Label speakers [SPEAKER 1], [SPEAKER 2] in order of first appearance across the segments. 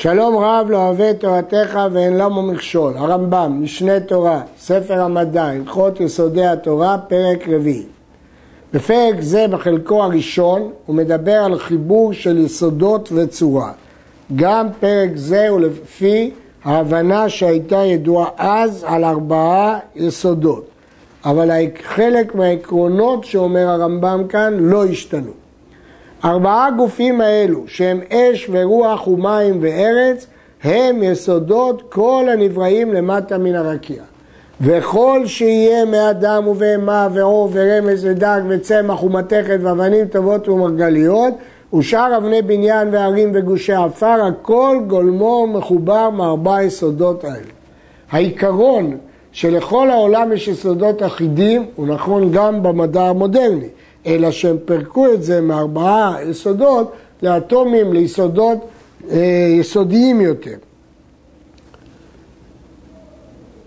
[SPEAKER 1] שלום רב לא אוהב את תורתך ואין למו מכשול. הרמב"ם, משנה תורה, ספר המדע, הלכות יסודי התורה, פרק רביעי. בפרק זה בחלקו הראשון הוא מדבר על חיבור של יסודות וצורה. גם פרק זה הוא לפי ההבנה שהייתה ידועה אז על ארבעה יסודות. אבל חלק מהעקרונות שאומר הרמב"ם כאן לא השתנו. ארבעה גופים האלו, שהם אש ורוח ומים וארץ, הם יסודות כל הנבראים למטה מן הרקיע. וכל שיהיה מאדם ובהמה ועור ורמז ודג וצמח ומתכת ואבנים טובות ומרגליות ושאר אבני בניין וערים וגושי עפר, הכל גולמו מחובר מארבע יסודות האלה. העיקרון שלכל העולם יש יסודות אחידים הוא נכון גם במדע המודרני. אלא שהם פירקו את זה מארבעה יסודות לאטומים, ליסודות אה, יסודיים יותר.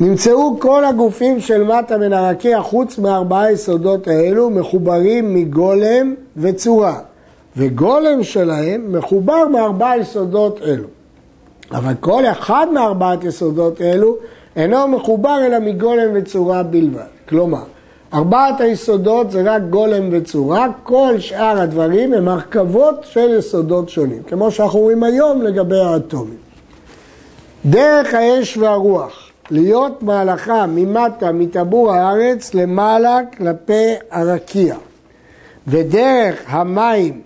[SPEAKER 1] נמצאו כל הגופים של מטה מן הרקיע חוץ מארבעה יסודות האלו מחוברים מגולם וצורה וגולם שלהם מחובר מארבעה יסודות אלו אבל כל אחד מארבעת יסודות אלו אינו מחובר אלא מגולם וצורה בלבד כלומר ארבעת היסודות זה רק גולם וצורה, כל שאר הדברים הם הרכבות של יסודות שונים, כמו שאנחנו רואים היום לגבי האטומים. דרך האש והרוח, להיות מהלכה ממטה מטבור הארץ למעלה כלפי הרקיע, ודרך המים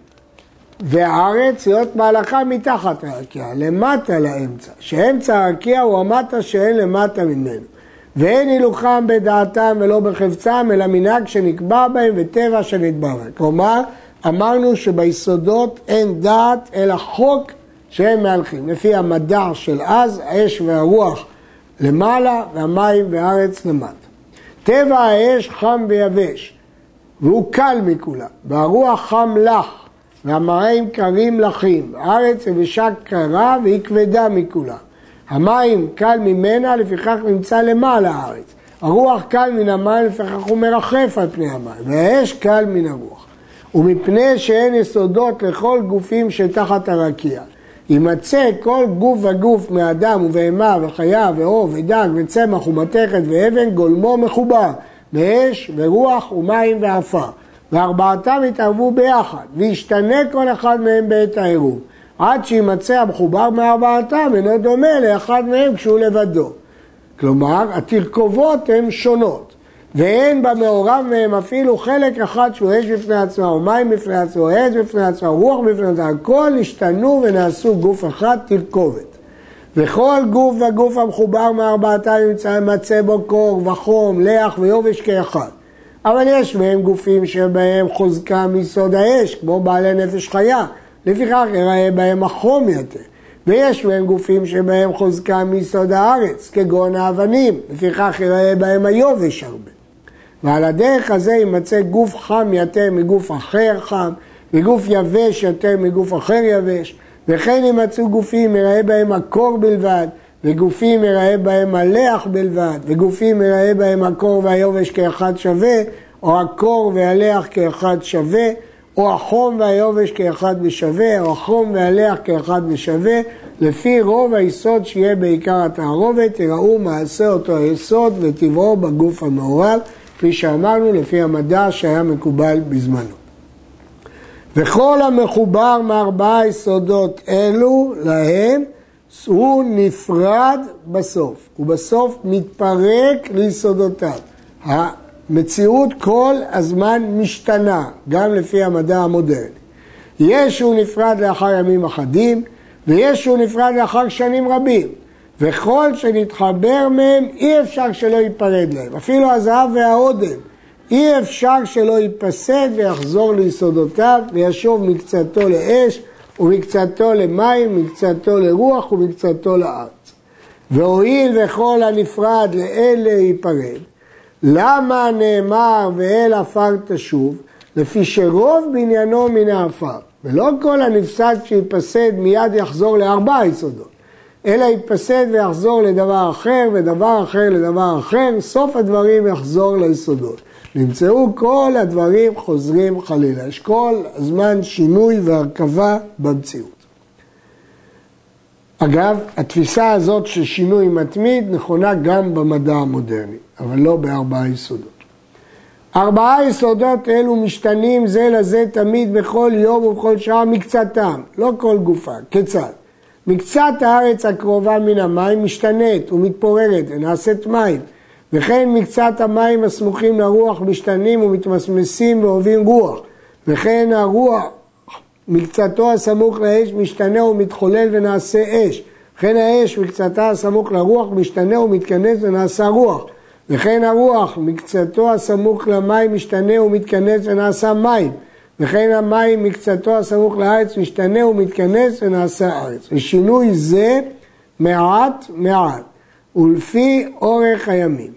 [SPEAKER 1] והארץ להיות מהלכה מתחת הרקיע, למטה לאמצע, שאמצע הרקיע הוא המטה שאין למטה ממנו. ואין הילוכם בדעתם ולא בחפצם, אלא מנהג שנקבע בהם וטבע שנתבע בהם. כלומר, אמרנו שביסודות אין דעת, אלא חוק שהם מהלכים. לפי המדע של אז, האש והרוח למעלה, והמים והארץ למטה. טבע האש חם ויבש, והוא קל מכולם, והרוח חם לח, והמים קרים לחים, הארץ יבשה קרה והיא כבדה מכולם. המים קל ממנה, לפיכך נמצא למעלה הארץ. הרוח קל מן המים, לפיכך הוא מרחף על פני המים. והאש קל מן הרוח. ומפני שאין יסודות לכל גופים שתחת הרקיע. יימצא כל גוף וגוף מאדם ובהמה וחיה ואור ודג וצמח ומתכת ואבן גולמו מחובר באש ורוח ומים ועפר וארבעתם יתערבו ביחד וישתנה כל אחד מהם בעת העירוב עד שימצא המחובר מארבעתם אינו דומה לאחד מהם כשהוא לבדו. כלומר, התרכובות הן שונות, ואין במעורב מהם אפילו חלק אחד שהוא אש בפני עצמו, או מים בפני עצמו, או עץ בפני עצמו, רוח בפני עצמו, הכל השתנו ונעשו גוף אחד, תרכובת. וכל גוף וגוף המחובר מארבעתם ימצא בו קור וחום, לח ויובש כאחד. אבל יש מהם גופים שבהם חוזקה מיסוד האש, כמו בעלי נפש חיה, לפיכך יראה בהם החום יותר. ויש בהם גופים שבהם חוזקה מיסוד הארץ, כגון האבנים, לפיכך יראה בהם היובש הרבה. ועל הדרך הזה יימצא גוף חם יותר מגוף אחר חם, וגוף יבש יותר מגוף אחר יבש, וכן יימצאו גופים יראה בהם הקור בלבד, וגופים יראה בהם הלח בלבד, וגופים יראה בהם הקור והיובש כאחד שווה, או הקור והלח כאחד שווה, או החום והיובש כאחד ושווה, או החום והלח כאחד ושווה, לפי רוב היסוד שיהיה בעיקר התערובת, יראו מעשה אותו היסוד וטבעו בגוף המעורב, כפי שאמרנו, לפי המדע שהיה מקובל בזמנו. וכל המחובר מארבעה יסודות אלו להם, הוא נפרד בסוף, ובסוף מתפרק ליסודותיו. מציאות כל הזמן משתנה, גם לפי המדע המודרני. יש שהוא נפרד לאחר ימים אחדים, ויש שהוא נפרד לאחר שנים רבים. וכל שנתחבר מהם אי אפשר שלא ייפרד להם. אפילו הזהב והאודם, אי אפשר שלא ייפסד ויחזור ליסודותיו וישוב מקצתו לאש ומקצתו למים, מקצתו לרוח ומקצתו לארץ. והואיל וכל הנפרד לאלה ייפרד, למה נאמר ואל עפר תשוב? לפי שרוב בניינו מן העפר, ולא כל הנפסד שיפסד מיד יחזור לארבע יסודות, אלא יפסד ויחזור לדבר אחר, ודבר אחר לדבר אחר, סוף הדברים יחזור ליסודות. נמצאו כל הדברים חוזרים חלילה. יש כל הזמן שינוי והרכבה במציאות. אגב, התפיסה הזאת של שינוי מתמיד נכונה גם במדע המודרני, אבל לא בארבעה יסודות. ארבעה יסודות אלו משתנים זה לזה תמיד בכל יום ובכל שעה מקצתם, לא כל גופה. כיצד? מקצת הארץ הקרובה מן המים משתנית ומתפוררת ונעשית מים, וכן מקצת המים הסמוכים לרוח משתנים ומתמסמסים ואוהבים רוח, וכן הרוח מקצתו הסמוך לאש משתנה ומתחולל ונעשה אש, וכן האש מקצתה הסמוך לרוח משתנה ומתכנס ונעשה רוח. וכן הרוח מקצתו הסמוך למים משתנה ומתכנס ונעשה מים, וכן המים מקצתו הסמוך לארץ משתנה ומתכנס ונעשה ארץ. ושינוי זה מעט מעט, ולפי אורך הימים.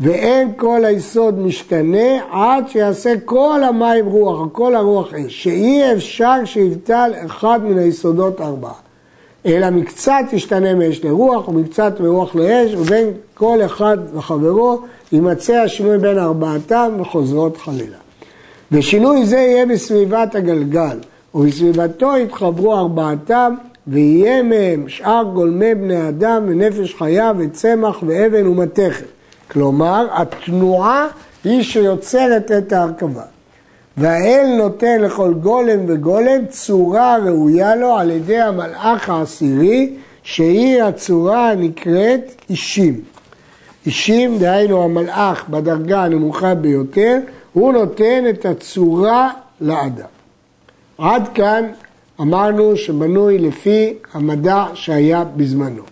[SPEAKER 1] ואין כל היסוד משתנה עד שיעשה כל המים רוח, כל הרוח אש, שאי אפשר שיבטל אחד מן היסודות ארבעה. אלא מקצת ישתנה מאש לרוח ומקצת מרוח לאש ובין כל אחד לחברו יימצא השינוי בין ארבעתם וחוזרות חלילה. ושינוי זה יהיה בסביבת הגלגל ובסביבתו יתחברו ארבעתם ויהיה מהם שאר גולמי בני אדם ונפש חיה וצמח ואבן ומתכת. כלומר התנועה היא שיוצרת את ההרכבה. והאל נותן לכל גולם וגולם צורה ראויה לו על ידי המלאך העשירי, שהיא הצורה הנקראת אישים. אישים, דהיינו המלאך בדרגה הנמוכה ביותר, הוא נותן את הצורה לאדם. עד כאן אמרנו שבנוי לפי המדע שהיה בזמנו.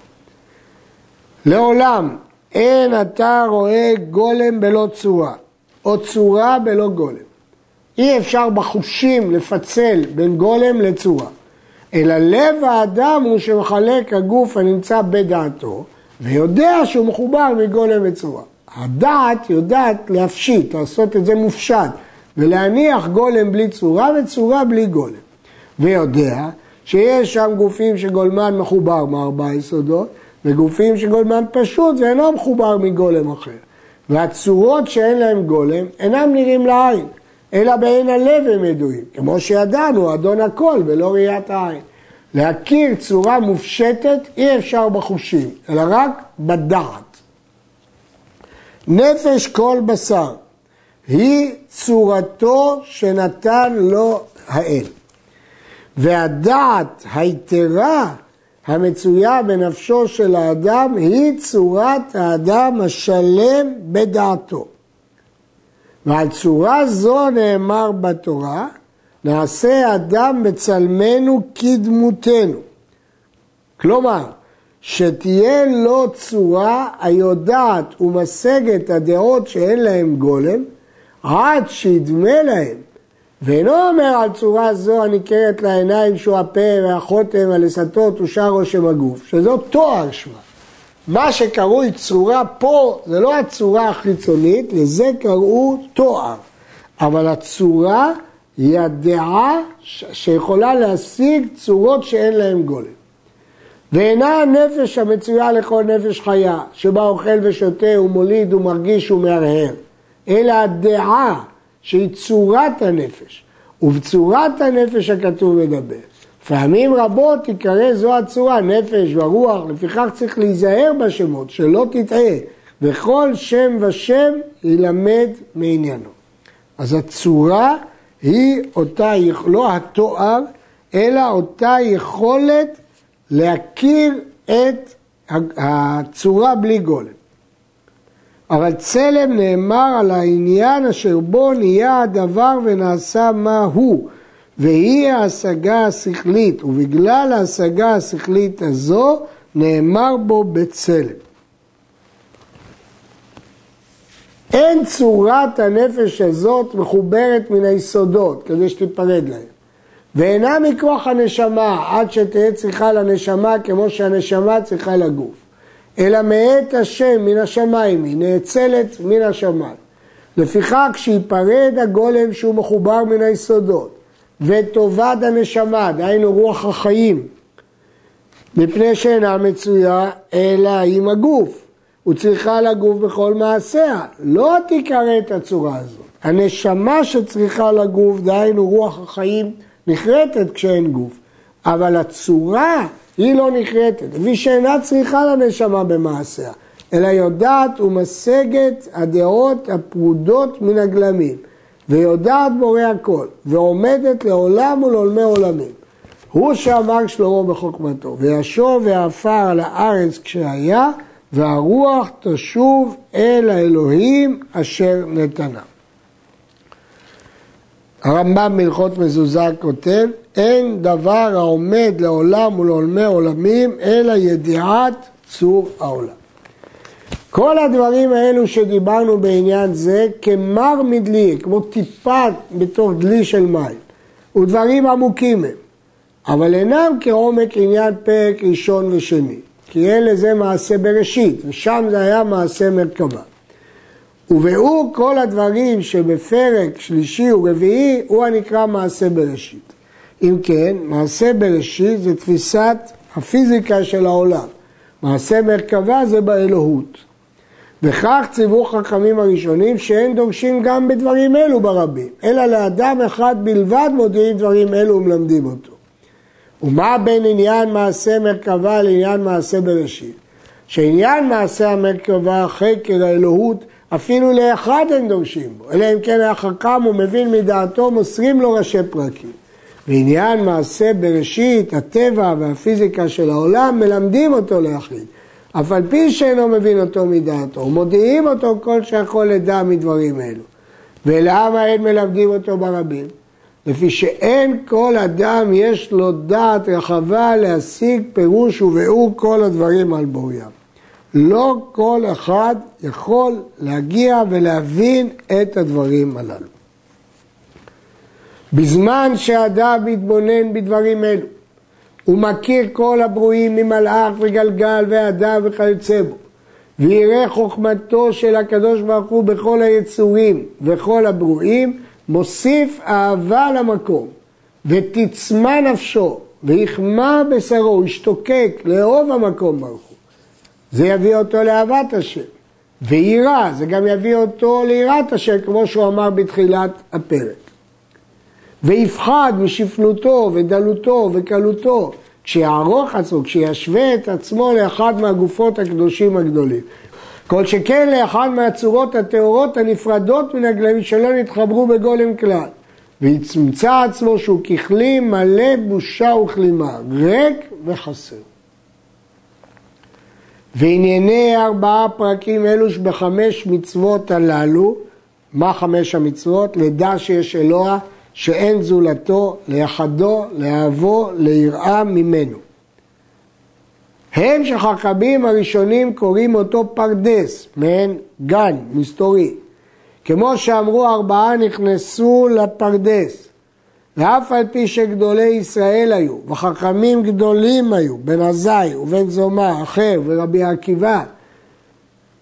[SPEAKER 1] לעולם אין אתה רואה גולם בלא צורה, או צורה בלא גולם. אי אפשר בחושים לפצל בין גולם לצורה. אלא לב האדם הוא שמחלק הגוף הנמצא בדעתו, ויודע שהוא מחובר מגולם וצורה. הדעת יודעת להפשיט, לעשות את זה מופשט, ולהניח גולם בלי צורה וצורה בלי גולם. ויודע שיש שם גופים שגולמן מחובר מארבעה יסודות, וגופים שגולמן פשוט ואינו מחובר מגולם אחר. והצורות שאין להם גולם אינם נראים לעין. אלא בעין הלב הם ידועים, כמו שידענו, אדון הכל ולא ראיית העין. להכיר צורה מופשטת אי אפשר בחושים, אלא רק בדעת. נפש כל בשר היא צורתו שנתן לו האל. והדעת היתרה המצויה בנפשו של האדם היא צורת האדם השלם בדעתו. ועל צורה זו נאמר בתורה, נעשה אדם בצלמנו כדמותנו. כלומר, שתהיה לו צורה היודעת ומשגת הדעות שאין להם גולם, עד שידמה להם. ואינו אומר על צורה זו הניכרת לעיניים שהוא הפה והחותם, הלסתות ושאר רושם הגוף, שזו תואר שמה. מה שקרוי צורה פה זה לא הצורה החיצונית, לזה קראו תואר. אבל הצורה היא הדעה שיכולה להשיג צורות שאין להן גולם. ואינה הנפש המצויה לכל נפש חיה, שבה אוכל ושותה ומוליד ומרגיש ומהרהר, אלא הדעה שהיא צורת הנפש, ובצורת הנפש הכתוב מדבר. פעמים רבות תיקרא זו הצורה, נפש ורוח, לפיכך צריך להיזהר בשמות, שלא תטעה, וכל שם ושם ילמד מעניינו. אז הצורה היא אותה, לא התואר, אלא אותה יכולת להכיר את הצורה בלי גולם. אבל צלם נאמר על העניין אשר בו נהיה הדבר ונעשה מה הוא. והיא ההשגה השכלית, ובגלל ההשגה השכלית הזו נאמר בו בצלם. אין צורת הנפש הזאת מחוברת מן היסודות כדי שתיפרד להם. ואינה מכוח הנשמה עד שתהיה צריכה לנשמה כמו שהנשמה צריכה לגוף. אלא מאת השם מן השמיים היא נאצלת מן השמיים. לפיכך כשיפרד הגולם שהוא מחובר מן היסודות וטובת הנשמה, דהיינו רוח החיים, מפני שאינה מצויה אלא עם הגוף. הוא צריכה לגוף בכל מעשיה, לא תיקרא את הצורה הזאת. הנשמה שצריכה לגוף, דהיינו רוח החיים, נחרטת כשאין גוף. אבל הצורה היא לא נכרתת, לפי שאינה צריכה לנשמה במעשיה, אלא יודעת ומשגת הדעות הפרודות מן הגלמים, ויודעת בורא הכל, ועומדת לעולם ולעולמי עולמים. הוא שאמר שלמה בחוכמתו, וישוב ועפר על הארץ כשהיה, והרוח תשוב אל האלוהים אשר נתנה. הרמב"ם בהלכות מזוזה כותב, אין דבר העומד לעולם ולעולמי עולמים, אלא ידיעת צור העולם. כל הדברים האלו שדיברנו בעניין זה כמר מדלי, כמו טיפה בתוך דלי של מים, ודברים עמוקים הם, אבל אינם כעומק עניין פרק ראשון ושני, כי אלה זה מעשה בראשית, ושם זה היה מעשה מרכבה. וביאור כל הדברים שבפרק שלישי ורביעי הוא הנקרא מעשה בראשית. אם כן, מעשה בראשית זה תפיסת הפיזיקה של העולם. מעשה מרכבה זה באלוהות. וכך ציוו חכמים הראשונים שאין דורשים גם בדברים אלו ברבים, אלא לאדם אחד בלבד מודיעים דברים אלו ומלמדים אותו. ומה בין עניין מעשה מרכבה לעניין מעשה בראשית? שעניין מעשה המרכבה חקר האלוהות אפילו לאחד אין דורשים בו, אלא אם כן היה חכם ומבין מדעתו מוסרים לו ראשי פרקים. ועניין מעשה בראשית, הטבע והפיזיקה של העולם מלמדים אותו להחליט. אף על פי שאינו מבין אותו מדעתו, מודיעים אותו כל שיכול לדע מדברים אלו. ולמה אין מלמדים אותו ברבים? לפי שאין כל אדם יש לו דעת רחבה להשיג פירוש וביאור כל הדברים על בוריים. לא כל אחד יכול להגיע ולהבין את הדברים הללו. בזמן שאדם מתבונן בדברים אלו, הוא מכיר כל הברואים ממלאך וגלגל ואדם וכיוצא בו, ויראה חוכמתו של הקדוש ברוך הוא בכל היצורים וכל הברואים, מוסיף אהבה למקום, ותצמא נפשו, ויחמא בשרו, ישתוקק לאהוב המקום ברוך הוא. זה יביא אותו לאהבת השם. ויראה, זה גם יביא אותו ליראת השם, כמו שהוא אמר בתחילת הפרק. ויפחד משפלותו ודלותו וקלותו, כשיערוך עצמו, כשישווה את עצמו לאחד מהגופות הקדושים הגדולים. כל שכן לאחד מהצורות הטהורות הנפרדות מן הגלמים שלא נתחברו בגולם כלל. ויצמצא עצמו שהוא ככלי מלא בושה וכלימה, ריק וחסר. וענייני ארבעה פרקים אלו שבחמש מצוות הללו, מה חמש המצוות? לדע שיש אלוה, שאין זולתו, ליחדו, לאהבו, ליראה ממנו. הם שחכמים הראשונים קוראים אותו פרדס, מעין גן, מסתורי. כמו שאמרו ארבעה נכנסו לפרדס, ואף על פי שגדולי ישראל היו, וחכמים גדולים היו, בן עזאי ובן זומא, אחר ורבי עקיבא,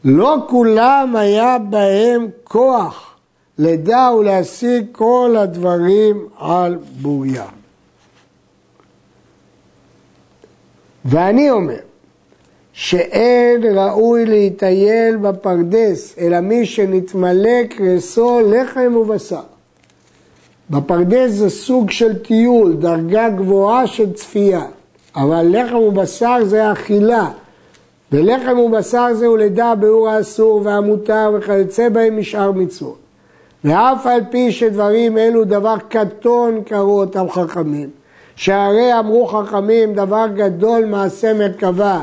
[SPEAKER 1] לא כולם היה בהם כוח לדע ולהשיג כל הדברים על בוריה. ואני אומר שאין ראוי להתייל בפרדס, אלא מי שנתמלא קרסו לחם ובשר. בפרדס זה סוג של טיול, דרגה גבוהה של צפייה, אבל לחם ובשר זה אכילה, ולחם ובשר זה הוא לדע ביאור האסור והמותר וכיוצא בהם משאר מצוות. ואף על פי שדברים אלו דבר קטון קראו אותם חכמים, שהרי אמרו חכמים דבר גדול מעשה מרכבה,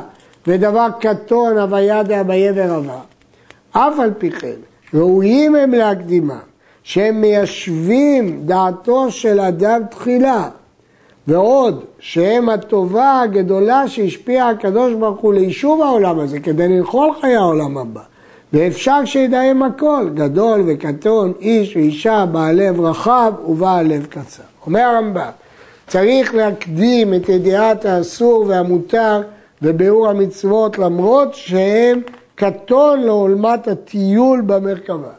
[SPEAKER 1] ודבר קטון הוויה דאביה ורבה. אף על פי כן, ראויים הם להקדימה, שהם מיישבים דעתו של אדם תחילה, ועוד שהם הטובה הגדולה שהשפיע הקדוש ברוך הוא ליישוב העולם הזה, כדי לנחול חיי העולם הבא. ואפשר שידעים הכל, גדול וקטון, איש ואישה, בעל לב רחב ובעל לב קצר. אומר הרמב"ם, צריך להקדים את ידיעת האסור והמותר וביאור המצוות למרות שהם קטון לעולמת הטיול במרכבה.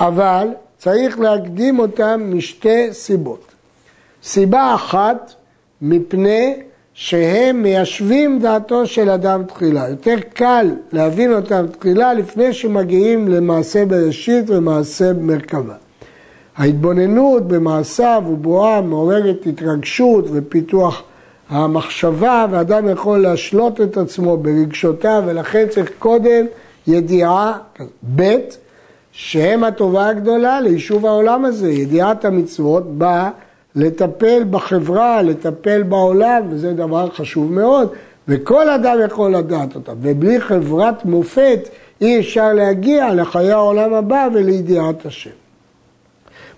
[SPEAKER 1] אבל צריך להקדים אותם משתי סיבות. סיבה אחת, מפני שהם מיישבים דעתו של אדם תחילה. יותר קל להבין אותם תחילה לפני שמגיעים למעשה בראשית ומעשה מרכבה. ההתבוננות במעשיו ובואם מעוררת התרגשות ופיתוח המחשבה, ואדם יכול להשלות את עצמו ברגשותיו, ולכן צריך קודם ידיעה, ב', שהם הטובה הגדולה ליישוב העולם הזה. ידיעת המצוות באה לטפל בחברה, לטפל בעולם, וזה דבר חשוב מאוד, וכל אדם יכול לדעת אותה. ובלי חברת מופת אי אפשר להגיע לחיי העולם הבא ולידיעת השם.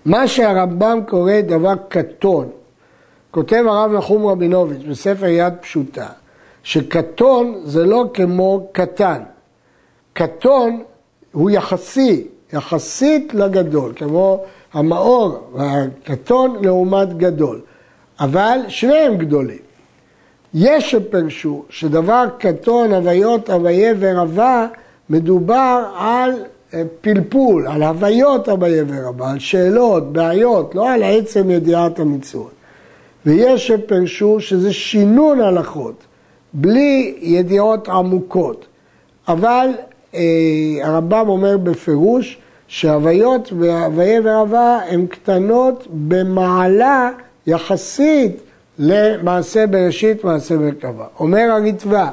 [SPEAKER 1] מה שהרמב"ם קורא דבר קטון, כותב הרב נחום רבינוביץ' בספר יד פשוטה, שקטון זה לא כמו קטן. קטון הוא יחסי, יחסית לגדול, כמו המאור הקטון לעומת גדול, אבל שניהם גדולים. יש שפרשו שדבר קטון, הוויות, הוויה ורבה, מדובר על אה, פלפול, על הוויות הוויה ורבה, על שאלות, בעיות, לא על עצם ידיעת המצוות. ויש שפרשו שזה שינון הלכות, בלי ידיעות עמוקות. אבל הרמב"ם אומר בפירוש שהוויות והוויה ורבה הן קטנות במעלה יחסית למעשה בראשית, מעשה מרכבה. אומר הריטב"א,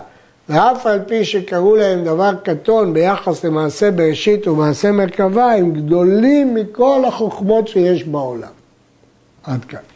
[SPEAKER 1] ואף על פי שקראו להם דבר קטון ביחס למעשה בראשית ומעשה מרכבה, הם גדולים מכל החוכמות שיש בעולם. עד כאן.